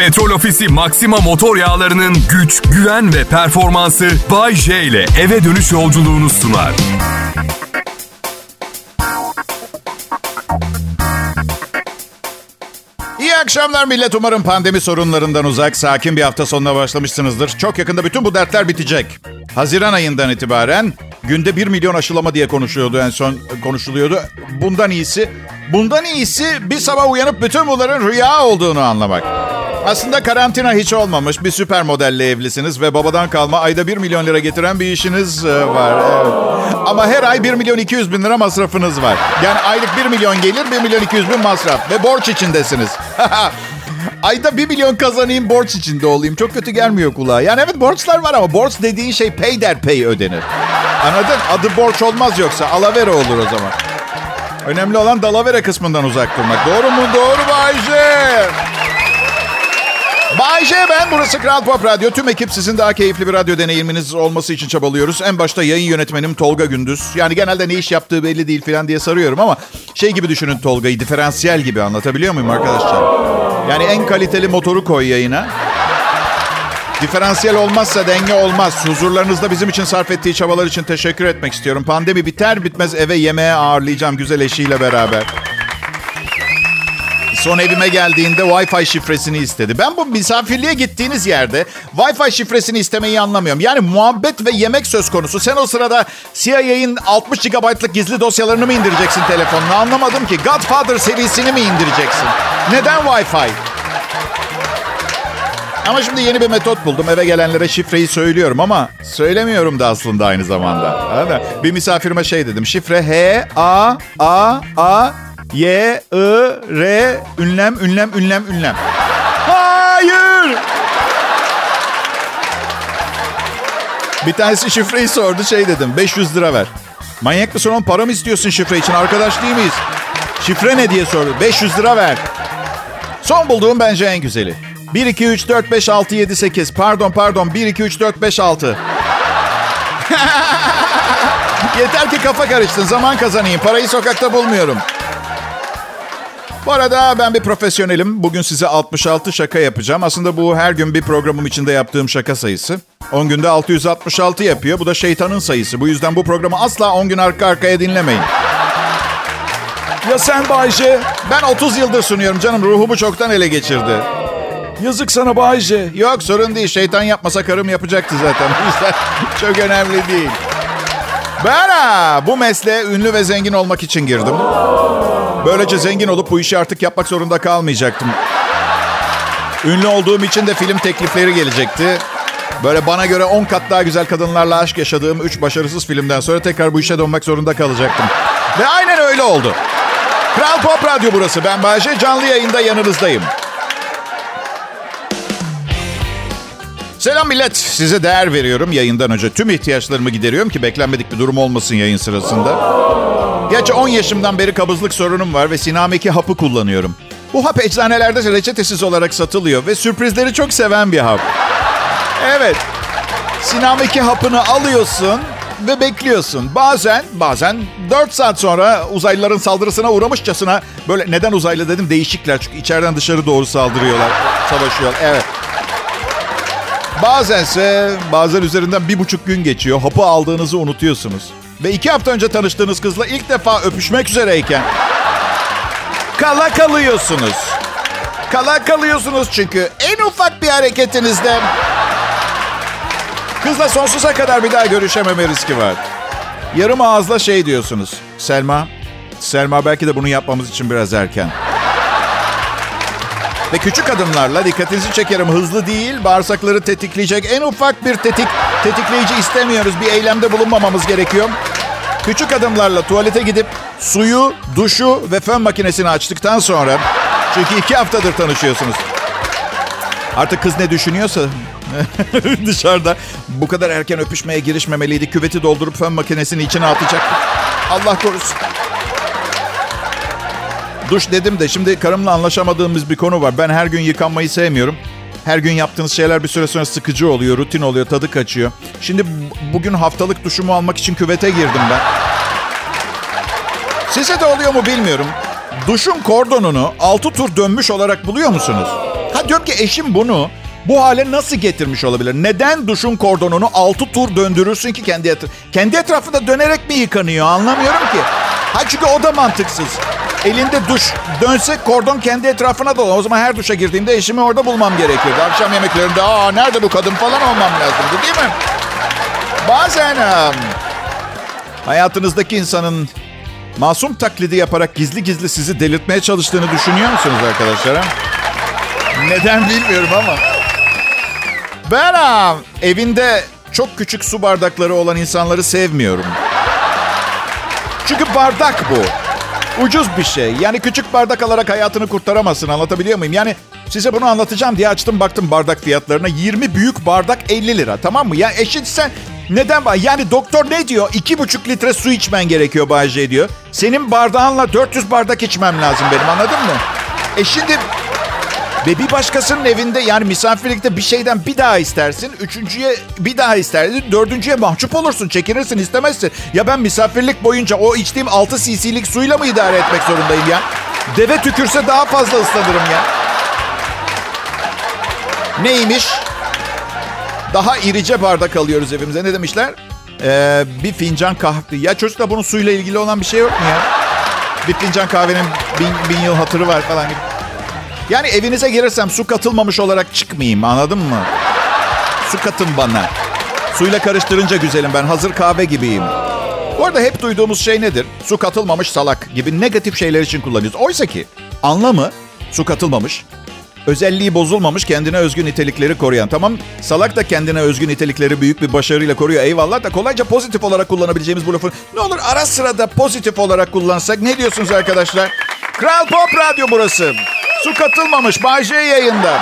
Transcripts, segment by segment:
Petrol Ofisi Maxima motor yağlarının güç, güven ve performansı Bay J ile eve dönüş yolculuğunu sunar. İyi akşamlar millet. Umarım pandemi sorunlarından uzak, sakin bir hafta sonuna başlamışsınızdır. Çok yakında bütün bu dertler bitecek. Haziran ayından itibaren günde 1 milyon aşılama diye konuşuyordu en son konuşuluyordu. Bundan iyisi, bundan iyisi bir sabah uyanıp bütün bunların rüya olduğunu anlamak. Aslında karantina hiç olmamış. Bir süper modelle evlisiniz ve babadan kalma ayda 1 milyon lira getiren bir işiniz e, var. Evet. Ama her ay 1 milyon 200 bin lira masrafınız var. Yani aylık 1 milyon gelir, 1 milyon 200 bin masraf. Ve borç içindesiniz. Ayda 1 milyon kazanayım, borç içinde olayım. Çok kötü gelmiyor kulağa. Yani evet borçlar var ama borç dediğin şey pay der pay ödenir. Anladın? Adı borç olmaz yoksa. Alavere olur o zaman. Önemli olan dalavere kısmından uzak durmak. Doğru mu? Doğru Bayce. Bay J ben. Burası Kral Pop Radyo. Tüm ekip sizin daha keyifli bir radyo deneyiminiz olması için çabalıyoruz. En başta yayın yönetmenim Tolga Gündüz. Yani genelde ne iş yaptığı belli değil falan diye sarıyorum ama şey gibi düşünün Tolga'yı. Diferansiyel gibi anlatabiliyor muyum arkadaşlar? Yani en kaliteli motoru koy yayına. Diferansiyel olmazsa denge olmaz. Huzurlarınızda bizim için sarf ettiği çabalar için teşekkür etmek istiyorum. Pandemi biter bitmez eve yemeğe ağırlayacağım güzel eşiyle beraber. Son evime geldiğinde Wi-Fi şifresini istedi. Ben bu misafirliğe gittiğiniz yerde Wi-Fi şifresini istemeyi anlamıyorum. Yani muhabbet ve yemek söz konusu. Sen o sırada CIA'in 60 GB'lık gizli dosyalarını mı indireceksin telefonuna? Anlamadım ki. Godfather serisini mi indireceksin? Neden Wi-Fi? Ama şimdi yeni bir metot buldum. Eve gelenlere şifreyi söylüyorum ama söylemiyorum da aslında aynı zamanda. Bir misafirime şey dedim. Şifre H A A A Y I R ünlem ünlem ünlem ünlem. Hayır. Bir tanesi şifreyi sordu şey dedim 500 lira ver. Manyak mısın oğlum para mı istiyorsun şifre için arkadaş değil miyiz? Şifre ne diye sordu 500 lira ver. Son bulduğum bence en güzeli. 1, 2, 3, 4, 5, 6, 7, 8. Pardon pardon 1, 2, 3, 4, 5, 6. Yeter ki kafa karışsın zaman kazanayım. Parayı sokakta bulmuyorum. Bu arada ben bir profesyonelim. Bugün size 66 şaka yapacağım. Aslında bu her gün bir programım içinde yaptığım şaka sayısı. 10 günde 666 yapıyor. Bu da şeytanın sayısı. Bu yüzden bu programı asla 10 gün arka arkaya dinlemeyin. Ya sen Bayce? Ben 30 yıldır sunuyorum canım. Ruhumu çoktan ele geçirdi. Yazık sana Bayce. Yok sorun değil. Şeytan yapmasa karım yapacaktı zaten. Yüzden çok önemli değil. Ben ha, bu mesleğe ünlü ve zengin olmak için girdim. Böylece zengin olup bu işi artık yapmak zorunda kalmayacaktım. Ünlü olduğum için de film teklifleri gelecekti. Böyle bana göre 10 kat daha güzel kadınlarla aşk yaşadığım 3 başarısız filmden sonra tekrar bu işe dönmek zorunda kalacaktım. Ve aynen öyle oldu. Kral Pop Radyo burası. Ben Bayece. Canlı yayında yanınızdayım. Selam millet. Size değer veriyorum yayından önce. Tüm ihtiyaçlarımı gideriyorum ki beklenmedik bir durum olmasın yayın sırasında. Gerçi 10 yaşımdan beri kabızlık sorunum var ve Sinameki hapı kullanıyorum. Bu hap eczanelerde reçetesiz olarak satılıyor ve sürprizleri çok seven bir hap. Evet. Sinameki hapını alıyorsun ve bekliyorsun. Bazen, bazen 4 saat sonra uzaylıların saldırısına uğramışçasına böyle neden uzaylı dedim değişikler çünkü içeriden dışarı doğru saldırıyorlar, savaşıyor. Evet. Bazense bazen üzerinden bir buçuk gün geçiyor. Hapı aldığınızı unutuyorsunuz. Ve iki hafta önce tanıştığınız kızla ilk defa öpüşmek üzereyken kala kalıyorsunuz. Kala kalıyorsunuz çünkü en ufak bir hareketinizde kızla sonsuza kadar bir daha görüşememe riski var. Yarım ağızla şey diyorsunuz. Selma, Selma belki de bunu yapmamız için biraz erken. Ve küçük adımlarla dikkatinizi çekerim. Hızlı değil, bağırsakları tetikleyecek en ufak bir tetik tetikleyici istemiyoruz. Bir eylemde bulunmamamız gerekiyor. Küçük adımlarla tuvalete gidip suyu, duşu ve fön makinesini açtıktan sonra... Çünkü iki haftadır tanışıyorsunuz. Artık kız ne düşünüyorsa dışarıda bu kadar erken öpüşmeye girişmemeliydi. Küveti doldurup fön makinesini içine atacak. Allah korusun. Duş dedim de şimdi karımla anlaşamadığımız bir konu var. Ben her gün yıkanmayı sevmiyorum. Her gün yaptığınız şeyler bir süre sonra sıkıcı oluyor, rutin oluyor, tadı kaçıyor. Şimdi bugün haftalık duşumu almak için küvete girdim ben. Size de oluyor mu bilmiyorum. Duşun kordonunu altı tur dönmüş olarak buluyor musunuz? Ha diyorum ki eşim bunu bu hale nasıl getirmiş olabilir? Neden duşun kordonunu altı tur döndürürsün ki kendi etrafında? Kendi etrafında dönerek mi yıkanıyor anlamıyorum ki. Ha çünkü o da mantıksız. Elinde duş dönse kordon kendi etrafına dolan. O zaman her duşa girdiğimde eşimi orada bulmam gerekiyordu. Akşam yemeklerinde aa nerede bu kadın falan olmam lazımdı değil mi? Bazen hayatınızdaki insanın masum taklidi yaparak gizli gizli sizi delirtmeye çalıştığını düşünüyor musunuz arkadaşlar? Neden bilmiyorum ama. Ben evinde çok küçük su bardakları olan insanları sevmiyorum. Çünkü bardak bu. Ucuz bir şey. Yani küçük bardak alarak hayatını kurtaramazsın. Anlatabiliyor muyum? Yani size bunu anlatacağım diye açtım baktım bardak fiyatlarına. 20 büyük bardak 50 lira tamam mı? Ya eşit sen neden var? Yani doktor ne diyor? 2,5 litre su içmen gerekiyor Bayce diyor. Senin bardağınla 400 bardak içmem lazım benim anladın mı? E şimdi ve bir başkasının evinde yani misafirlikte bir şeyden bir daha istersin. Üçüncüye bir daha istersin. Dördüncüye mahcup olursun. Çekinirsin istemezsin. Ya ben misafirlik boyunca o içtiğim 6 cc'lik suyla mı idare etmek zorundayım ya? Deve tükürse daha fazla ıslanırım ya. Neymiş? Daha irice bardak alıyoruz evimize. Ne demişler? Ee, bir fincan kahve. Ya çocuklar bunun suyla ilgili olan bir şey yok mu ya? Bir fincan kahvenin bin, bin yıl hatırı var falan gibi. Yani evinize gelirsem su katılmamış olarak çıkmayayım anladın mı? Su katın bana. Suyla karıştırınca güzelim ben hazır kahve gibiyim. Bu arada hep duyduğumuz şey nedir? Su katılmamış salak gibi negatif şeyler için kullanıyoruz. Oysa ki anlamı su katılmamış, özelliği bozulmamış kendine özgü nitelikleri koruyan. Tamam salak da kendine özgü nitelikleri büyük bir başarıyla koruyor eyvallah da kolayca pozitif olarak kullanabileceğimiz bu lafı ne olur ara sıra da pozitif olarak kullansak ne diyorsunuz arkadaşlar? Kral Pop Radyo burası. Su katılmamış Bay J yayında.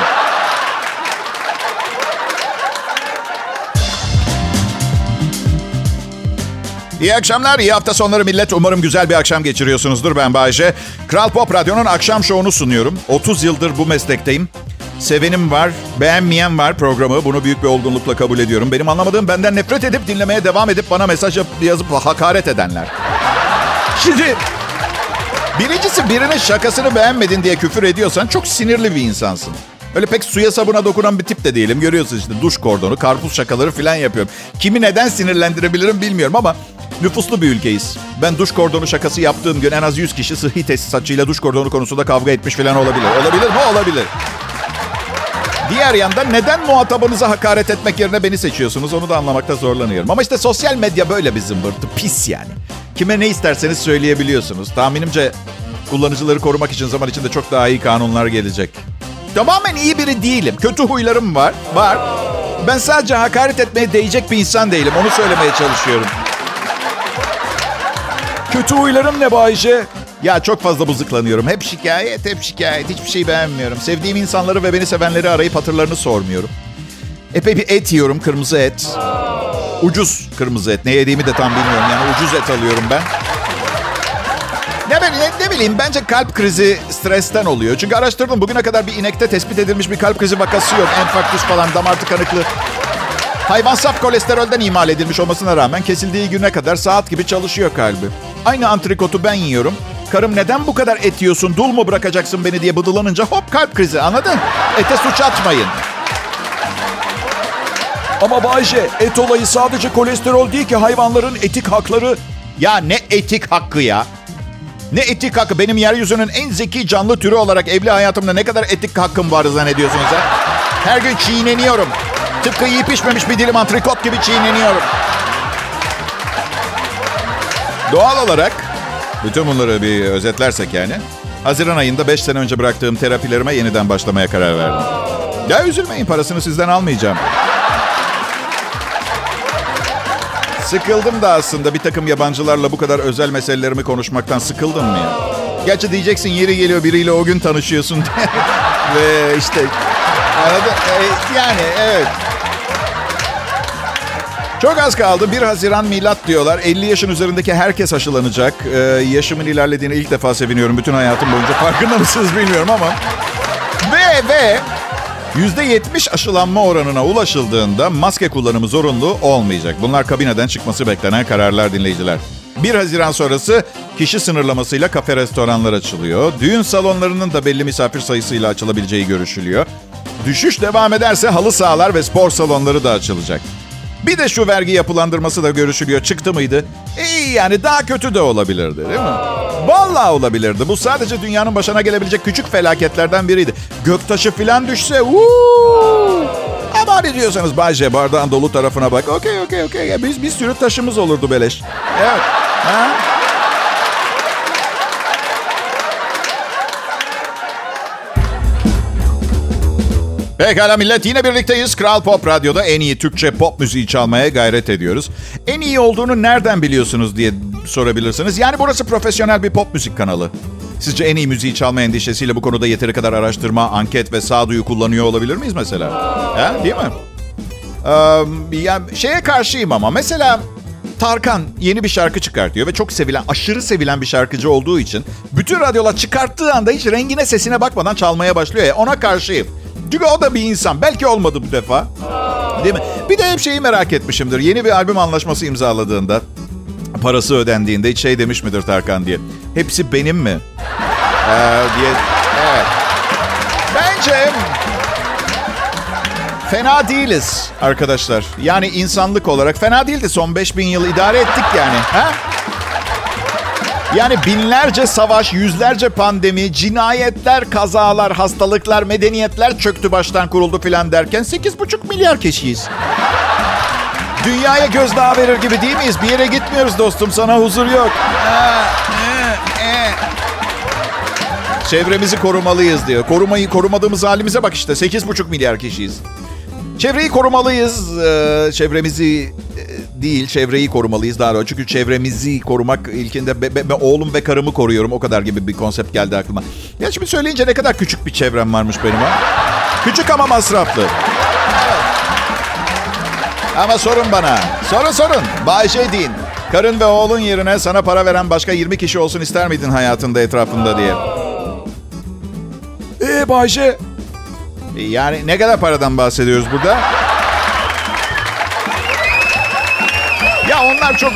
İyi akşamlar, iyi hafta sonları millet. Umarım güzel bir akşam geçiriyorsunuzdur. Ben Bayece. Kral Pop Radyo'nun akşam şovunu sunuyorum. 30 yıldır bu meslekteyim. Sevenim var, beğenmeyen var programı. Bunu büyük bir olgunlukla kabul ediyorum. Benim anlamadığım benden nefret edip dinlemeye devam edip bana mesaj yazıp hakaret edenler. Şimdi birincisi birinin şakasını beğenmedin diye küfür ediyorsan çok sinirli bir insansın. Öyle pek suya sabuna dokunan bir tip de değilim. Görüyorsun işte duş kordonu, karpuz şakaları falan yapıyorum. Kimi neden sinirlendirebilirim bilmiyorum ama nüfuslu bir ülkeyiz. Ben duş kordonu şakası yaptığım gün en az 100 kişi sıhhi tesisatçıyla duş kordonu konusunda kavga etmiş falan olabilir. Olabilir mi? Olabilir. Diğer yandan neden muhatabınıza hakaret etmek yerine beni seçiyorsunuz onu da anlamakta zorlanıyorum. Ama işte sosyal medya böyle bir zımbırtı. Pis yani. Kime ne isterseniz söyleyebiliyorsunuz. Tahminimce kullanıcıları korumak için zaman içinde çok daha iyi kanunlar gelecek. Tamamen iyi biri değilim. Kötü huylarım var. Var. Ben sadece hakaret etmeye değecek bir insan değilim. Onu söylemeye çalışıyorum. Kötü huylarım ne Bayce? Ya çok fazla bızıklanıyorum. Hep şikayet, hep şikayet. Hiçbir şey beğenmiyorum. Sevdiğim insanları ve beni sevenleri arayıp hatırlarını sormuyorum. Epey bir et yiyorum, kırmızı et. Ucuz kırmızı et. Ne yediğimi de tam bilmiyorum. Yani ucuz et alıyorum ben. Ne, ne, ne bileyim bence kalp krizi stresten oluyor. Çünkü araştırdım bugüne kadar bir inekte tespit edilmiş bir kalp krizi vakası yok. Enfarktüs falan damar tıkanıklığı. Hayvan saf kolesterolden imal edilmiş olmasına rağmen kesildiği güne kadar saat gibi çalışıyor kalbi. Aynı antrikotu ben yiyorum. Karım neden bu kadar et yiyorsun, dul mu bırakacaksın beni diye bıdılanınca hop kalp krizi anladın? Ete suç atmayın. Ama Bayce et olayı sadece kolesterol değil ki hayvanların etik hakları. Ya ne etik hakkı ya? Ne etik hakkı? Benim yeryüzünün en zeki canlı türü olarak evli hayatımda ne kadar etik hakkım var zannediyorsunuz ha? Her gün çiğneniyorum. Tıpkı iyi pişmemiş bir dilim antrikot gibi çiğneniyorum. Doğal olarak bütün bunları bir özetlersek yani. Haziran ayında 5 sene önce bıraktığım terapilerime yeniden başlamaya karar verdim. Ya üzülmeyin parasını sizden almayacağım. Sıkıldım da aslında bir takım yabancılarla bu kadar özel meselelerimi konuşmaktan sıkıldım mı ya? Gerçi diyeceksin yeri geliyor biriyle o gün tanışıyorsun. Ve işte anladın? E, yani evet. Çok az kaldı. 1 Haziran milat diyorlar. 50 yaşın üzerindeki herkes aşılanacak. Ee, yaşımın ilerlediğine ilk defa seviniyorum. Bütün hayatım boyunca. Farkında mısınız bilmiyorum ama. Ve ve %70 aşılanma oranına ulaşıldığında maske kullanımı zorunlu olmayacak. Bunlar kabineden çıkması beklenen kararlar dinleyiciler. 1 Haziran sonrası kişi sınırlamasıyla kafe restoranlar açılıyor. Düğün salonlarının da belli misafir sayısıyla açılabileceği görüşülüyor. Düşüş devam ederse halı sahalar ve spor salonları da açılacak. Bir de şu vergi yapılandırması da görüşülüyor. Çıktı mıydı? İyi yani daha kötü de olabilirdi değil mi? Vallahi olabilirdi. Bu sadece dünyanın başına gelebilecek küçük felaketlerden biriydi. Göktaşı filan düşse uuu. Ama ne diyorsanız Bay bardağın dolu tarafına bak. Okey okey okey. Biz bir sürü taşımız olurdu beleş. Evet. Ha? Pekala millet yine birlikteyiz. Kral Pop Radyo'da en iyi Türkçe pop müziği çalmaya gayret ediyoruz. En iyi olduğunu nereden biliyorsunuz diye sorabilirsiniz. Yani burası profesyonel bir pop müzik kanalı. Sizce en iyi müziği çalma endişesiyle bu konuda yeteri kadar araştırma, anket ve sağduyu kullanıyor olabilir miyiz mesela? Ha, değil mi? Ee, yani şeye karşıyım ama mesela Tarkan yeni bir şarkı çıkartıyor ve çok sevilen, aşırı sevilen bir şarkıcı olduğu için bütün radyolar çıkarttığı anda hiç rengine sesine bakmadan çalmaya başlıyor ya ona karşıyım. Çünkü o da bir insan. Belki olmadı bu defa. Değil mi? Bir de hep şeyi merak etmişimdir. Yeni bir albüm anlaşması imzaladığında, parası ödendiğinde hiç şey demiş midir Tarkan diye. Hepsi benim mi? Ee, diye. Evet. Bence fena değiliz arkadaşlar. Yani insanlık olarak fena değildi. Son 5000 yıl idare ettik yani. Ha? Yani binlerce savaş, yüzlerce pandemi, cinayetler, kazalar, hastalıklar, medeniyetler çöktü baştan kuruldu filan derken 8,5 milyar kişiyiz. Dünyaya gözdağı verir gibi değil miyiz? Bir yere gitmiyoruz dostum. Sana huzur yok. Çevremizi korumalıyız diyor. Korumayı korumadığımız halimize bak işte. 8,5 milyar kişiyiz. Çevreyi korumalıyız. Çevremizi değil, çevreyi korumalıyız daha doğrusu. Çünkü çevremizi korumak ilkinde be, be, be, oğlum ve karımı koruyorum. O kadar gibi bir konsept geldi aklıma. Ya şimdi söyleyince ne kadar küçük bir çevrem varmış benim ha. Küçük ama masraflı. Ama sorun bana. Sorun sorun. Bay şey deyin. Karın ve oğlun yerine sana para veren başka 20 kişi olsun ister miydin hayatında etrafında diye. Eee Bayşe? Yani ne kadar paradan bahsediyoruz burada? Onlar çok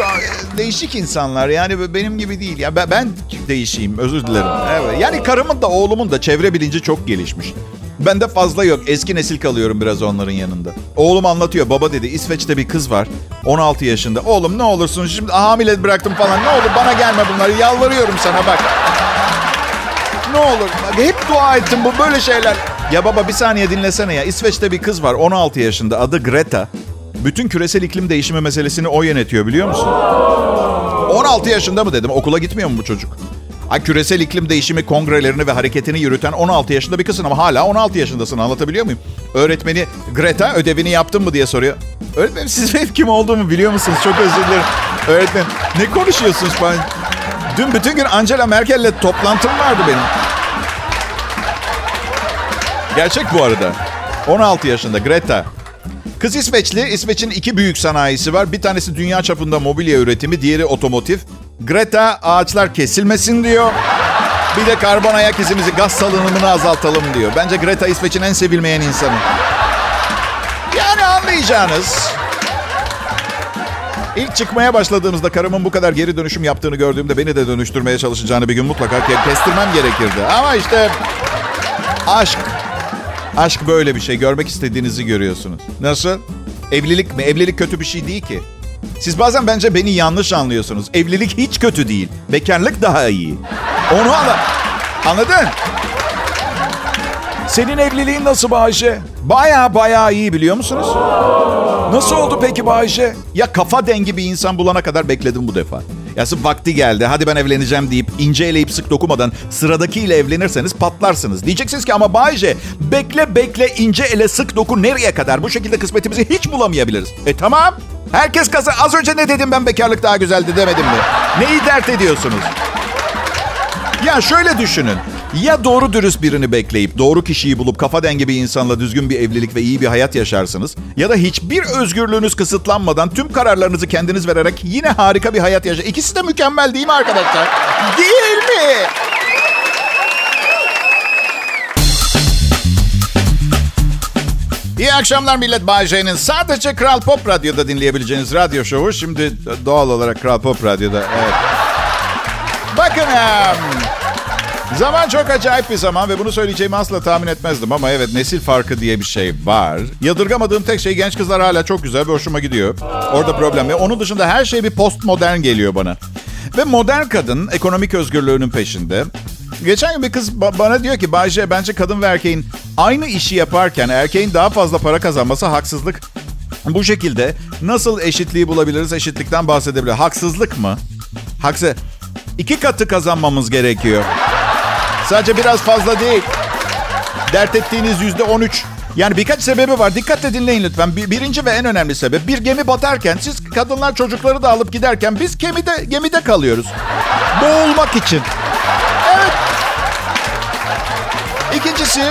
değişik insanlar. Yani benim gibi değil. Ya ben, ben değişeyim. Özür dilerim. Evet. Yani karımın da oğlumun da çevre bilinci çok gelişmiş. Bende fazla yok. Eski nesil kalıyorum biraz onların yanında. Oğlum anlatıyor. Baba dedi İsveç'te bir kız var. 16 yaşında. Oğlum ne olursun şimdi hamile bıraktım falan. Ne olur bana gelme bunları. Yalvarıyorum sana bak. Ne olur. Hep dua ettim bu böyle şeyler. Ya baba bir saniye dinlesene ya. İsveç'te bir kız var 16 yaşında. Adı Greta. Bütün küresel iklim değişimi meselesini o yönetiyor biliyor musun? 16 yaşında mı dedim. Okula gitmiyor mu bu çocuk? Ay küresel iklim değişimi kongrelerini ve hareketini yürüten 16 yaşında bir kızsın ama hala 16 yaşındasın. Anlatabiliyor muyum? Öğretmeni Greta ödevini yaptın mı diye soruyor. Öğretmenim siz benim kim olduğumu biliyor musunuz? Çok özür dilerim. Öğretmen ne konuşuyorsunuz falan. Dün bütün gün Angela Merkel'le toplantım vardı benim. Gerçek bu arada. 16 yaşında Greta. Kız İsveçli. İsveç'in iki büyük sanayisi var. Bir tanesi dünya çapında mobilya üretimi, diğeri otomotiv. Greta ağaçlar kesilmesin diyor. Bir de karbon ayak izimizi, gaz salınımını azaltalım diyor. Bence Greta İsveç'in en sevilmeyen insanı. Yani anlayacağınız. İlk çıkmaya başladığımızda karımın bu kadar geri dönüşüm yaptığını gördüğümde beni de dönüştürmeye çalışacağını bir gün mutlaka kestirmem gerekirdi. Ama işte aşk Aşk böyle bir şey. Görmek istediğinizi görüyorsunuz. Nasıl? Evlilik mi? Evlilik kötü bir şey değil ki. Siz bazen bence beni yanlış anlıyorsunuz. Evlilik hiç kötü değil. Bekarlık daha iyi. Onu anla. Anladın? Senin evliliğin nasıl Bayşe? Baya baya iyi biliyor musunuz? Nasıl oldu peki Bayşe? Ya kafa dengi bir insan bulana kadar bekledim bu defa. Ya vakti geldi hadi ben evleneceğim deyip ince eleyip sık dokumadan sıradakiyle evlenirseniz patlarsınız. Diyeceksiniz ki ama Bayce bekle bekle ince ele sık doku nereye kadar? Bu şekilde kısmetimizi hiç bulamayabiliriz. E tamam. Herkes kazan. Az önce ne dedim ben bekarlık daha güzeldi demedim mi? Neyi dert ediyorsunuz? Ya şöyle düşünün. Ya doğru dürüst birini bekleyip doğru kişiyi bulup kafa dengi bir insanla düzgün bir evlilik ve iyi bir hayat yaşarsınız. Ya da hiçbir özgürlüğünüz kısıtlanmadan tüm kararlarınızı kendiniz vererek yine harika bir hayat yaşar. İkisi de mükemmel değil mi arkadaşlar? Değil mi? İyi akşamlar millet. Bay J'nin sadece Kral Pop Radyo'da dinleyebileceğiniz radyo şovu. Şimdi doğal olarak Kral Pop Radyo'da. Evet. Bakın Zaman çok acayip bir zaman ve bunu söyleyeceğimi asla tahmin etmezdim ama evet nesil farkı diye bir şey var. Yadırgamadığım tek şey genç kızlar hala çok güzel ve hoşuma gidiyor. Orada problem yok. Onun dışında her şey bir postmodern geliyor bana. Ve modern kadın ekonomik özgürlüğünün peşinde. Geçen gün bir kız ba- bana diyor ki Bayce bence kadın ve erkeğin aynı işi yaparken erkeğin daha fazla para kazanması haksızlık. Bu şekilde nasıl eşitliği bulabiliriz? Eşitlikten bahsedebilir. Haksızlık mı? Haksız. İki katı kazanmamız gerekiyor. Sadece biraz fazla değil. Dert ettiğiniz yüzde on üç. Yani birkaç sebebi var. Dikkatle dinleyin lütfen. Bir, birinci ve en önemli sebep. Bir gemi batarken siz kadınlar çocukları da alıp giderken biz gemide, gemide kalıyoruz. Boğulmak için. Evet. İkincisi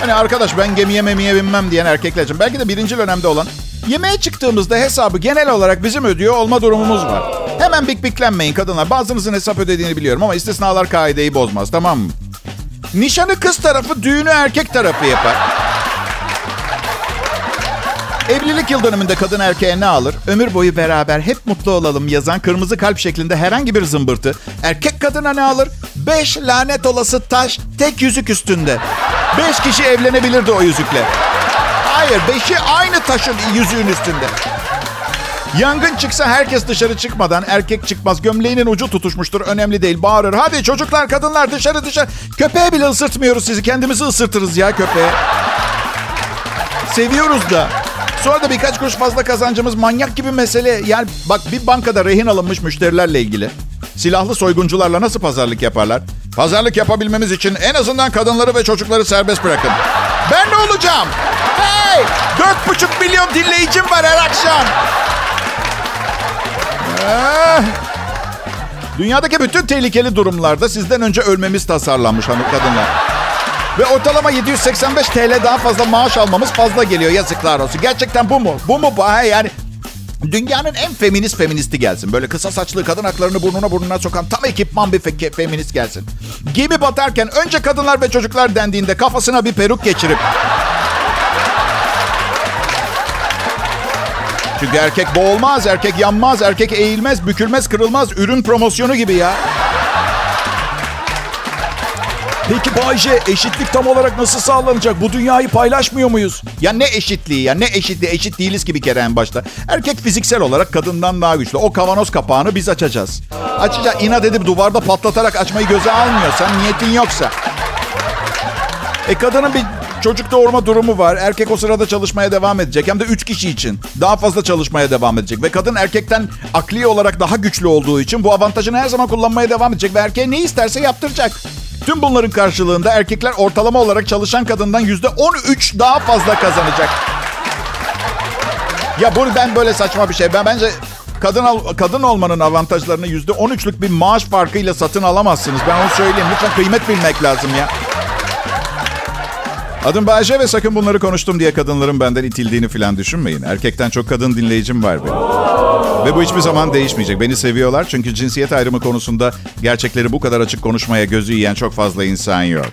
hani arkadaş ben gemiye memiye binmem diyen erkekler için. Belki de birinci önemde olan yemeğe çıktığımızda hesabı genel olarak bizim ödüyor olma durumumuz var. Hemen bik biklenmeyin kadınlar. Bazınızın hesap ödediğini biliyorum ama istisnalar kaideyi bozmaz tamam mı? Nişanı kız tarafı, düğünü erkek tarafı yapar. Evlilik yıl dönümünde kadın erkeğe ne alır? Ömür boyu beraber hep mutlu olalım yazan kırmızı kalp şeklinde herhangi bir zımbırtı. Erkek kadına ne alır? Beş lanet olası taş tek yüzük üstünde. Beş kişi evlenebilirdi o yüzükle. Hayır, beşi aynı taşın yüzüğün üstünde. Yangın çıksa herkes dışarı çıkmadan erkek çıkmaz. Gömleğinin ucu tutuşmuştur. Önemli değil. Bağırır. Hadi çocuklar, kadınlar dışarı dışarı. Köpeğe bile ısırtmıyoruz sizi. Kendimizi ısırtırız ya köpeğe. Seviyoruz da. Sonra da birkaç kuruş fazla kazancımız manyak gibi mesele. Yani bak bir bankada rehin alınmış müşterilerle ilgili. Silahlı soyguncularla nasıl pazarlık yaparlar? Pazarlık yapabilmemiz için en azından kadınları ve çocukları serbest bırakın. Ben ne olacağım? Hey! Dört buçuk milyon dinleyicim var her akşam. Eh. Dünyadaki bütün tehlikeli durumlarda sizden önce ölmemiz tasarlanmış hanım kadınlar. Ve ortalama 785 TL daha fazla maaş almamız fazla geliyor. Yazıklar olsun. Gerçekten bu mu? Bu mu? Bu? Ha, yani dünyanın en feminist feministi gelsin. Böyle kısa saçlı kadın haklarını burnuna burnuna sokan tam ekipman bir fe- feminist gelsin. Gemi batarken önce kadınlar ve çocuklar dendiğinde kafasına bir peruk geçirip Çünkü erkek boğulmaz, erkek yanmaz, erkek eğilmez, bükülmez, kırılmaz. Ürün promosyonu gibi ya. Peki Bayce eşitlik tam olarak nasıl sağlanacak? Bu dünyayı paylaşmıyor muyuz? Ya ne eşitliği ya ne eşitliği? Eşit değiliz ki bir kere en başta. Erkek fiziksel olarak kadından daha güçlü. O kavanoz kapağını biz açacağız. Açacağız. İnat edip duvarda patlatarak açmayı göze almıyorsan niyetin yoksa. E kadının bir çocuk doğurma durumu var. Erkek o sırada çalışmaya devam edecek. Hem de üç kişi için. Daha fazla çalışmaya devam edecek. Ve kadın erkekten akli olarak daha güçlü olduğu için bu avantajını her zaman kullanmaya devam edecek. Ve erkeğe ne isterse yaptıracak. Tüm bunların karşılığında erkekler ortalama olarak çalışan kadından yüzde 13 daha fazla kazanacak. Ya bunu ben böyle saçma bir şey. Ben bence kadın kadın olmanın avantajlarını yüzde 13'lük bir maaş farkıyla satın alamazsınız. Ben onu söyleyeyim. Lütfen kıymet bilmek lazım ya. Adım Bayce ve sakın bunları konuştum diye kadınların benden itildiğini falan düşünmeyin. Erkekten çok kadın dinleyicim var benim. Ve bu hiçbir zaman değişmeyecek. Beni seviyorlar çünkü cinsiyet ayrımı konusunda gerçekleri bu kadar açık konuşmaya gözü yiyen çok fazla insan yok.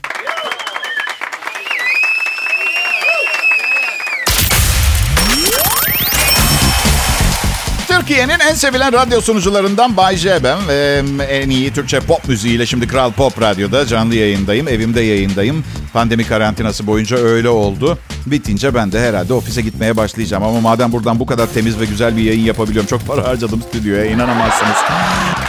Türkiye'nin en sevilen radyo sunucularından Bay J ben ve en iyi Türkçe pop müziğiyle şimdi Kral Pop Radyo'da canlı yayındayım. Evimde yayındayım. Pandemi karantinası boyunca öyle oldu. Bitince ben de herhalde ofise gitmeye başlayacağım. Ama madem buradan bu kadar temiz ve güzel bir yayın yapabiliyorum. Çok para harcadım stüdyoya inanamazsınız.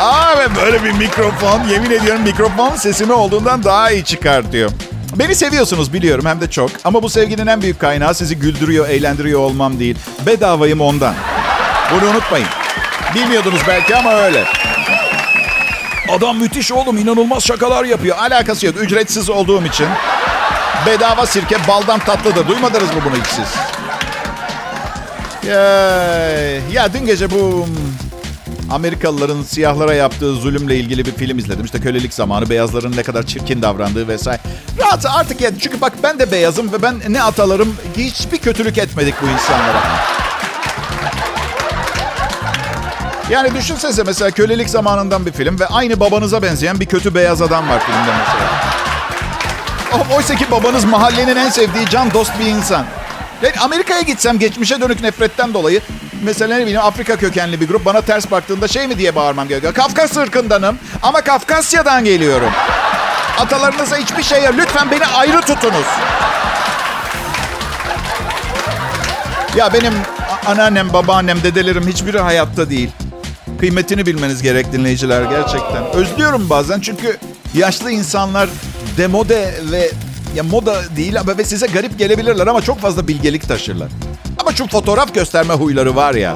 Aa ve böyle bir mikrofon yemin ediyorum mikrofon sesimi olduğundan daha iyi çıkartıyor. Beni seviyorsunuz biliyorum hem de çok. Ama bu sevginin en büyük kaynağı sizi güldürüyor, eğlendiriyor olmam değil. Bedavayım ondan. Bunu unutmayın. Bilmiyordunuz belki ama öyle. Adam müthiş oğlum inanılmaz şakalar yapıyor. Alakası yok ücretsiz olduğum için. Bedava sirke baldan tatlıdır. Duymadınız mı bunu hiç siz? Ya, dün gece bu Amerikalıların siyahlara yaptığı zulümle ilgili bir film izledim. İşte kölelik zamanı, beyazların ne kadar çirkin davrandığı vesaire. Rahat artık ya. Çünkü bak ben de beyazım ve ben ne atalarım hiçbir kötülük etmedik bu insanlara. Yani düşünsenize mesela kölelik zamanından bir film ve aynı babanıza benzeyen bir kötü beyaz adam var filmde mesela. Oysa ki babanız mahallenin en sevdiği can dost bir insan. Yani Amerika'ya gitsem geçmişe dönük nefretten dolayı mesela ne bileyim Afrika kökenli bir grup bana ters baktığında şey mi diye bağırmam gerekiyor. Kafkas ırkındanım ama Kafkasya'dan geliyorum. Atalarınıza hiçbir şey yok. Lütfen beni ayrı tutunuz. Ya benim anneannem, babaannem, dedelerim hiçbiri hayatta değil. Kıymetini bilmeniz gerek dinleyiciler gerçekten. Özlüyorum bazen çünkü yaşlı insanlar demode ve ya moda değil ama ve size garip gelebilirler ama çok fazla bilgelik taşırlar. Ama şu fotoğraf gösterme huyları var ya.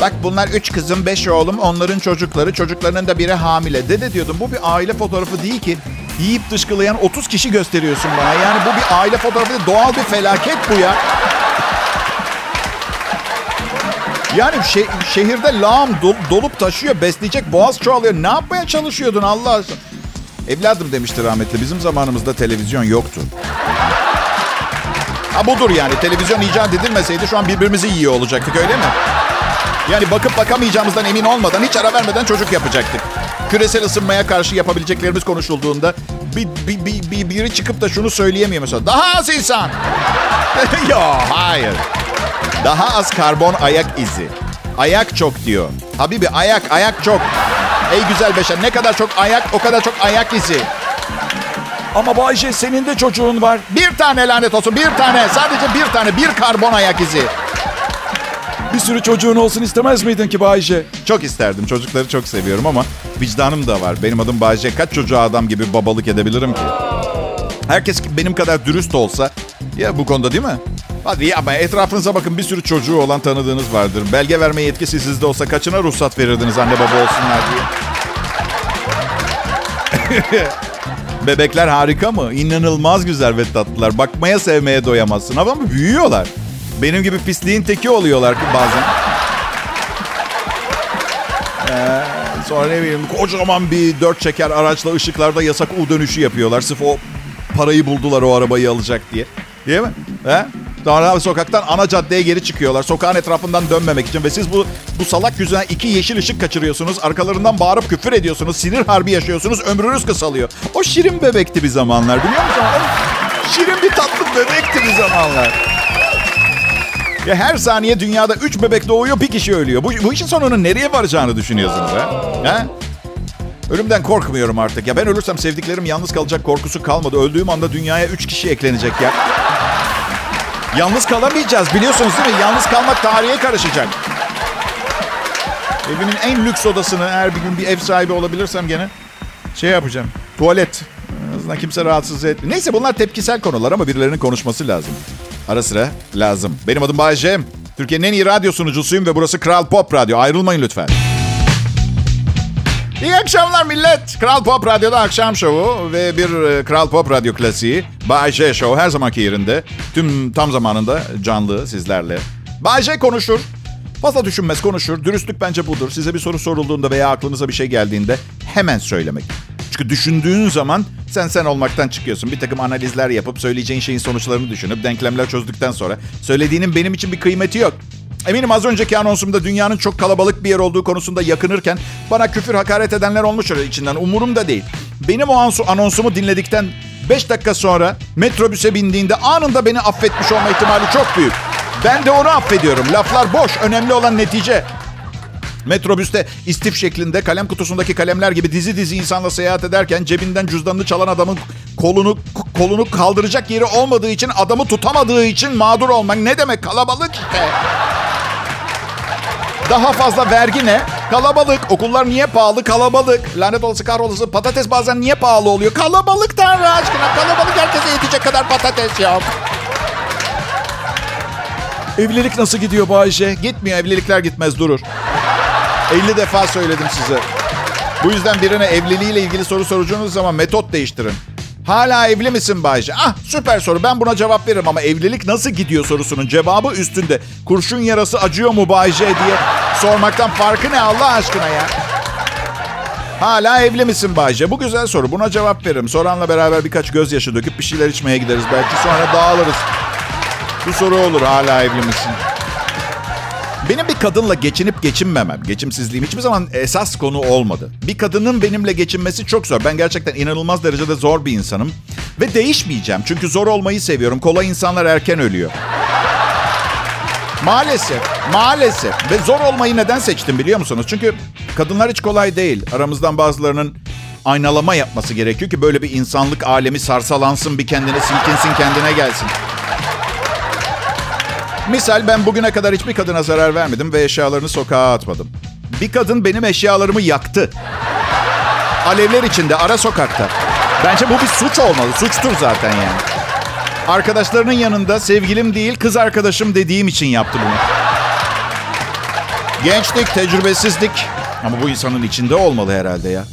Bak bunlar üç kızım, beş oğlum, onların çocukları, çocuklarının da biri hamile. Dede diyordum bu bir aile fotoğrafı değil ki. Yiyip dışkılayan 30 kişi gösteriyorsun bana. Yani bu bir aile fotoğrafı değil, doğal bir felaket bu ya. Yani şe- şehirde lağım dol- dolup taşıyor, besleyecek boğaz çoğalıyor. Ne yapmaya çalışıyordun Allah aşkına? Evladım demişti rahmetli. Bizim zamanımızda televizyon yoktu. Ha budur yani. Televizyon icat edilmeseydi şu an birbirimizi yiyor olacaktık öyle mi? Yani bakıp bakamayacağımızdan emin olmadan hiç ara vermeden çocuk yapacaktık. Küresel ısınmaya karşı yapabileceklerimiz konuşulduğunda bir, bir, bir, bir biri çıkıp da şunu söyleyemiyor mesela. Daha az insan. Yo hayır. Daha az karbon ayak izi. Ayak çok diyor. Habibi ayak ayak çok. Ey güzel beşer ne kadar çok ayak o kadar çok ayak izi. Ama Bayce senin de çocuğun var. Bir tane lanet olsun bir tane sadece bir tane bir karbon ayak izi. Bir sürü çocuğun olsun istemez miydin ki Bayce? Çok isterdim çocukları çok seviyorum ama vicdanım da var. Benim adım Bayce kaç çocuğa adam gibi babalık edebilirim ki? Herkes benim kadar dürüst olsa ya bu konuda değil mi? Hadi ya ama etrafınıza bakın bir sürü çocuğu olan tanıdığınız vardır. Belge verme yetkisi sizde olsa kaçına ruhsat verirdiniz anne baba olsunlar diye. Bebekler harika mı? İnanılmaz güzel ve tatlılar. Bakmaya sevmeye doyamazsın ama büyüyorlar. Benim gibi pisliğin teki oluyorlar bazen. Ee, sonra ne bileyim kocaman bir dört çeker araçla ışıklarda yasak U dönüşü yapıyorlar. Sırf o parayı buldular o arabayı alacak diye. Değil mi? He? Sonra sokaktan ana caddeye geri çıkıyorlar. Sokağın etrafından dönmemek için. Ve siz bu bu salak yüzünden iki yeşil ışık kaçırıyorsunuz. Arkalarından bağırıp küfür ediyorsunuz. Sinir harbi yaşıyorsunuz. Ömrünüz kısalıyor. O şirin bebekti bir zamanlar biliyor musun? Şirin bir tatlı bebekti bir zamanlar. Ya her saniye dünyada 3 bebek doğuyor, bir kişi ölüyor. Bu, bu işin sonunun nereye varacağını düşünüyorsunuz ha? ha? Ölümden korkmuyorum artık. Ya ben ölürsem sevdiklerim yalnız kalacak korkusu kalmadı. Öldüğüm anda dünyaya 3 kişi eklenecek ya. Yalnız kalamayacağız biliyorsunuz değil mi? Yalnız kalmak tarihe karışacak. Evimin en lüks odasını eğer bir gün bir ev sahibi olabilirsem gene şey yapacağım. Tuvalet. En azından kimse rahatsız etmiyor. Neyse bunlar tepkisel konular ama birilerinin konuşması lazım. Ara sıra lazım. Benim adım Bayece. Türkiye'nin en iyi radyo sunucusuyum ve burası Kral Pop Radyo. Ayrılmayın lütfen. İyi akşamlar millet. Kral Pop Radyo'da akşam şovu ve bir e, Kral Pop Radyo klasiği. Bay J Show her zamanki yerinde. Tüm tam zamanında canlı sizlerle. Bay J konuşur. Fazla düşünmez konuşur. Dürüstlük bence budur. Size bir soru sorulduğunda veya aklınıza bir şey geldiğinde hemen söylemek. Çünkü düşündüğün zaman sen sen olmaktan çıkıyorsun. Bir takım analizler yapıp söyleyeceğin şeyin sonuçlarını düşünüp denklemler çözdükten sonra söylediğinin benim için bir kıymeti yok. Eminim az önceki anonsumda dünyanın çok kalabalık bir yer olduğu konusunda yakınırken bana küfür hakaret edenler olmuştur içinden. Umurumda değil. Benim o anonsumu dinledikten 5 dakika sonra metrobüse bindiğinde anında beni affetmiş olma ihtimali çok büyük. Ben de onu affediyorum. Laflar boş. Önemli olan netice. Metrobüste istif şeklinde kalem kutusundaki kalemler gibi dizi dizi insanla seyahat ederken cebinden cüzdanını çalan adamın kolunu kolunu kaldıracak yeri olmadığı için adamı tutamadığı için mağdur olmak ne demek kalabalık işte. Daha fazla vergi ne? Kalabalık. Okullar niye pahalı? Kalabalık. Lanet olası kahrolası. Patates bazen niye pahalı oluyor? Kalabalık tanrı aşkına. Kalabalık herkese yetecek kadar patates yok. Evlilik nasıl gidiyor Bayce? Gitmiyor. Evlilikler gitmez durur. 50 defa söyledim size. Bu yüzden birine evliliğiyle ilgili soru soracağınız zaman metot değiştirin. Hala evli misin Bayce? Ah süper soru ben buna cevap veririm ama evlilik nasıl gidiyor sorusunun cevabı üstünde. Kurşun yarası acıyor mu Bayce diye sormaktan farkı ne Allah aşkına ya? Hala evli misin Bayce? Bu güzel soru. Buna cevap veririm. Soranla beraber birkaç gözyaşı döküp bir şeyler içmeye gideriz. Belki sonra dağılırız. Bu soru olur. Hala evli misin? Benim bir kadınla geçinip geçinmemem, geçimsizliğim hiçbir zaman esas konu olmadı. Bir kadının benimle geçinmesi çok zor. Ben gerçekten inanılmaz derecede zor bir insanım. Ve değişmeyeceğim. Çünkü zor olmayı seviyorum. Kolay insanlar erken ölüyor. Maalesef, maalesef. Ve zor olmayı neden seçtim biliyor musunuz? Çünkü kadınlar hiç kolay değil. Aramızdan bazılarının aynalama yapması gerekiyor ki böyle bir insanlık alemi sarsalansın, bir kendine silkinsin, kendine gelsin. Misal ben bugüne kadar hiçbir kadına zarar vermedim ve eşyalarını sokağa atmadım. Bir kadın benim eşyalarımı yaktı. Alevler içinde, ara sokakta. Bence bu bir suç olmalı. Suçtur zaten yani. Arkadaşlarının yanında sevgilim değil kız arkadaşım dediğim için yaptı bunu. Gençlik, tecrübesizlik. Ama bu insanın içinde olmalı herhalde ya.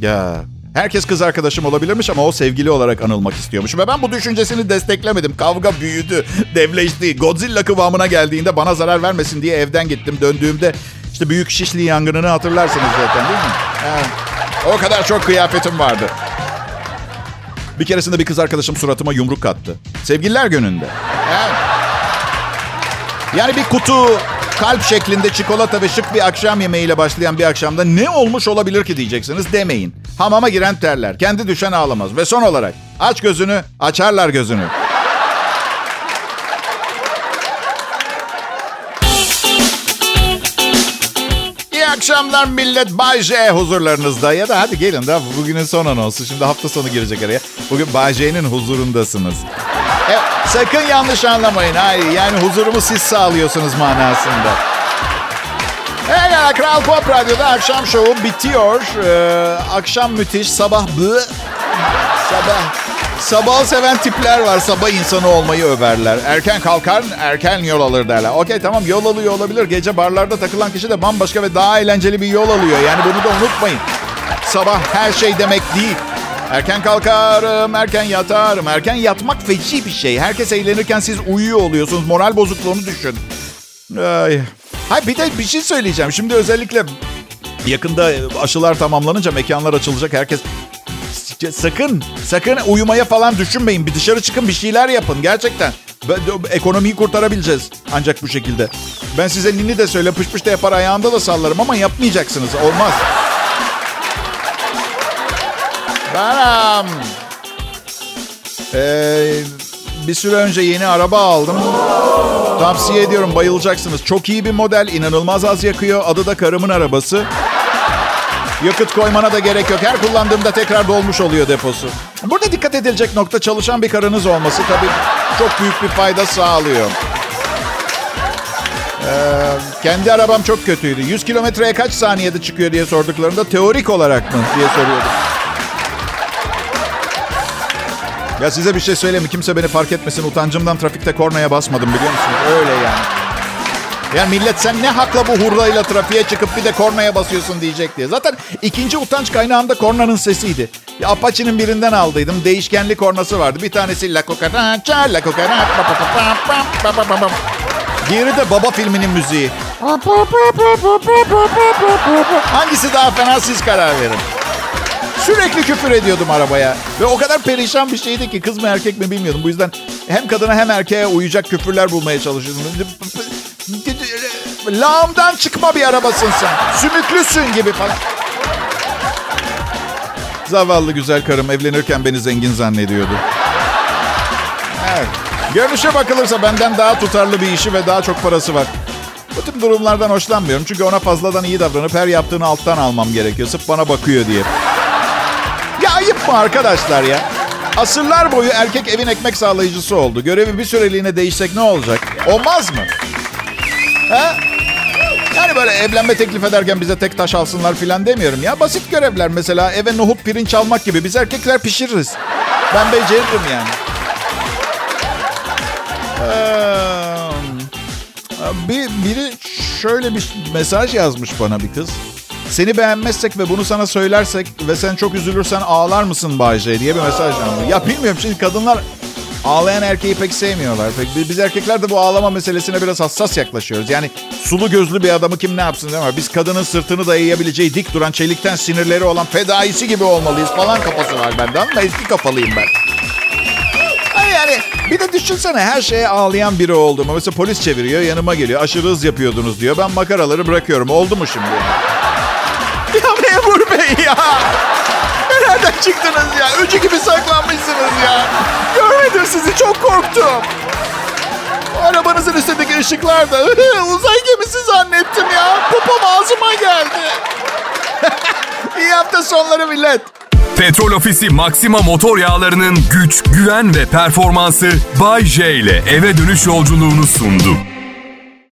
Ya herkes kız arkadaşım olabilirmiş ama o sevgili olarak anılmak istiyormuş. Ve ben bu düşüncesini desteklemedim. Kavga büyüdü, devleşti. Godzilla kıvamına geldiğinde bana zarar vermesin diye evden gittim. Döndüğümde işte büyük Şişli yangınını hatırlarsınız zaten değil mi? Yani, o kadar çok kıyafetim vardı. Bir keresinde bir kız arkadaşım suratıma yumruk attı. Sevgililer gününde. Evet. Yani bir kutu kalp şeklinde çikolata ve şık bir akşam yemeğiyle başlayan bir akşamda ne olmuş olabilir ki diyeceksiniz demeyin. Hamama giren terler. Kendi düşen ağlamaz. Ve son olarak aç gözünü açarlar gözünü. İyi akşamlar millet. Bay J huzurlarınızda. Ya da hadi gelin de bugünün son anonsu. Şimdi hafta sonu girecek araya. Bugün Bay J'nin huzurundasınız. E, sakın yanlış anlamayın. Hayır yani huzurumu siz sağlıyorsunuz manasında. Evet, Kral Pop Radyo'da akşam şovu bitiyor. Ee, akşam müthiş, sabah bı. Sabah. Sabah seven tipler var. Sabah insanı olmayı överler. Erken kalkar, erken yol alır derler. Okey tamam yol alıyor olabilir. Gece barlarda takılan kişi de bambaşka ve daha eğlenceli bir yol alıyor. Yani bunu da unutmayın. Sabah her şey demek değil. Erken kalkarım, erken yatarım. Erken yatmak feci bir şey. Herkes eğlenirken siz uyuyor oluyorsunuz. Moral bozukluğunu düşün. Ay. Hay bir de bir şey söyleyeceğim. Şimdi özellikle yakında aşılar tamamlanınca mekanlar açılacak. Herkes sakın sakın uyumaya falan düşünmeyin. Bir dışarı çıkın bir şeyler yapın gerçekten. Ekonomiyi kurtarabileceğiz ancak bu şekilde. Ben size nini de söyle pış pış da yapar ayağında da sallarım ama yapmayacaksınız. Olmaz. Benim. Ee, bir süre önce yeni araba aldım. Tavsiye ediyorum bayılacaksınız. Çok iyi bir model, inanılmaz az yakıyor. Adı da karımın arabası. Yakıt koymana da gerek yok. Her kullandığımda tekrar dolmuş oluyor deposu. Burada dikkat edilecek nokta çalışan bir karınız olması tabii çok büyük bir fayda sağlıyor. Ee, kendi arabam çok kötüydü. 100 kilometreye kaç saniyede çıkıyor diye sorduklarında teorik olarak mı diye soruyordum. Ya size bir şey söyleyeyim mi? Kimse beni fark etmesin. Utancımdan trafikte kornaya basmadım biliyor musunuz? Öyle yani. Yani millet sen ne hakla bu hurdayla trafiğe çıkıp bir de kornaya basıyorsun diyecek diye. Zaten ikinci utanç kaynağım da kornanın sesiydi. Ya Apache'nin birinden aldıydım. Değişkenli kornası vardı. Bir tanesi La Cucaracha, La Cucaracha. Diğeri de Baba filminin müziği. Hangisi daha fena siz karar verin. Sürekli küfür ediyordum arabaya. Ve o kadar perişan bir şeydi ki kız mı erkek mi bilmiyordum. Bu yüzden hem kadına hem erkeğe uyacak küfürler bulmaya çalışıyordum. Lağımdan çıkma bir arabasın sen. Sümüklüsün gibi falan. Zavallı güzel karım evlenirken beni zengin zannediyordu. Evet. Görünüşe bakılırsa benden daha tutarlı bir işi ve daha çok parası var. Bu tip durumlardan hoşlanmıyorum. Çünkü ona fazladan iyi davranıp her yaptığını alttan almam gerekiyor. Sırf bana bakıyor diye. Mı arkadaşlar ya? Asırlar boyu erkek evin ekmek sağlayıcısı oldu. Görevi bir süreliğine değişsek ne olacak? Olmaz mı? Ha? Yani böyle evlenme teklif ederken bize tek taş alsınlar filan demiyorum ya. Basit görevler mesela eve nohut pirinç almak gibi. Biz erkekler pişiririz. Ben beceririm yani. Ee, bir, biri şöyle bir mesaj yazmış bana bir kız. Seni beğenmezsek ve bunu sana söylersek ve sen çok üzülürsen ağlar mısın Bayce diye bir mesaj yazmış. Ya bilmiyorum şimdi kadınlar ağlayan erkeği pek sevmiyorlar. Pek biz erkekler de bu ağlama meselesine biraz hassas yaklaşıyoruz. Yani sulu gözlü bir adamı kim ne yapsın mi? Biz kadının sırtını dayayabileceği dik duran çelikten sinirleri olan fedaisi gibi olmalıyız falan kafası var bende ama eski kafalıyım ben. Yani bir de düşünsene her şeye ağlayan biri olduğumu. Mesela polis çeviriyor yanıma geliyor. Aşırı hız yapıyordunuz diyor. Ben makaraları bırakıyorum. Oldu mu şimdi? Ya. Nereden çıktınız ya? Öcü gibi saklanmışsınız ya. Görmedim sizi çok korktum. Arabanızın üstündeki ışıklar da. Uzay gemisi zannettim ya. Popom ağzıma geldi. İyi hafta sonları millet. Petrol Ofisi Maxima motor yağlarının güç, güven ve performansı Bay J ile eve dönüş yolculuğunu sundu.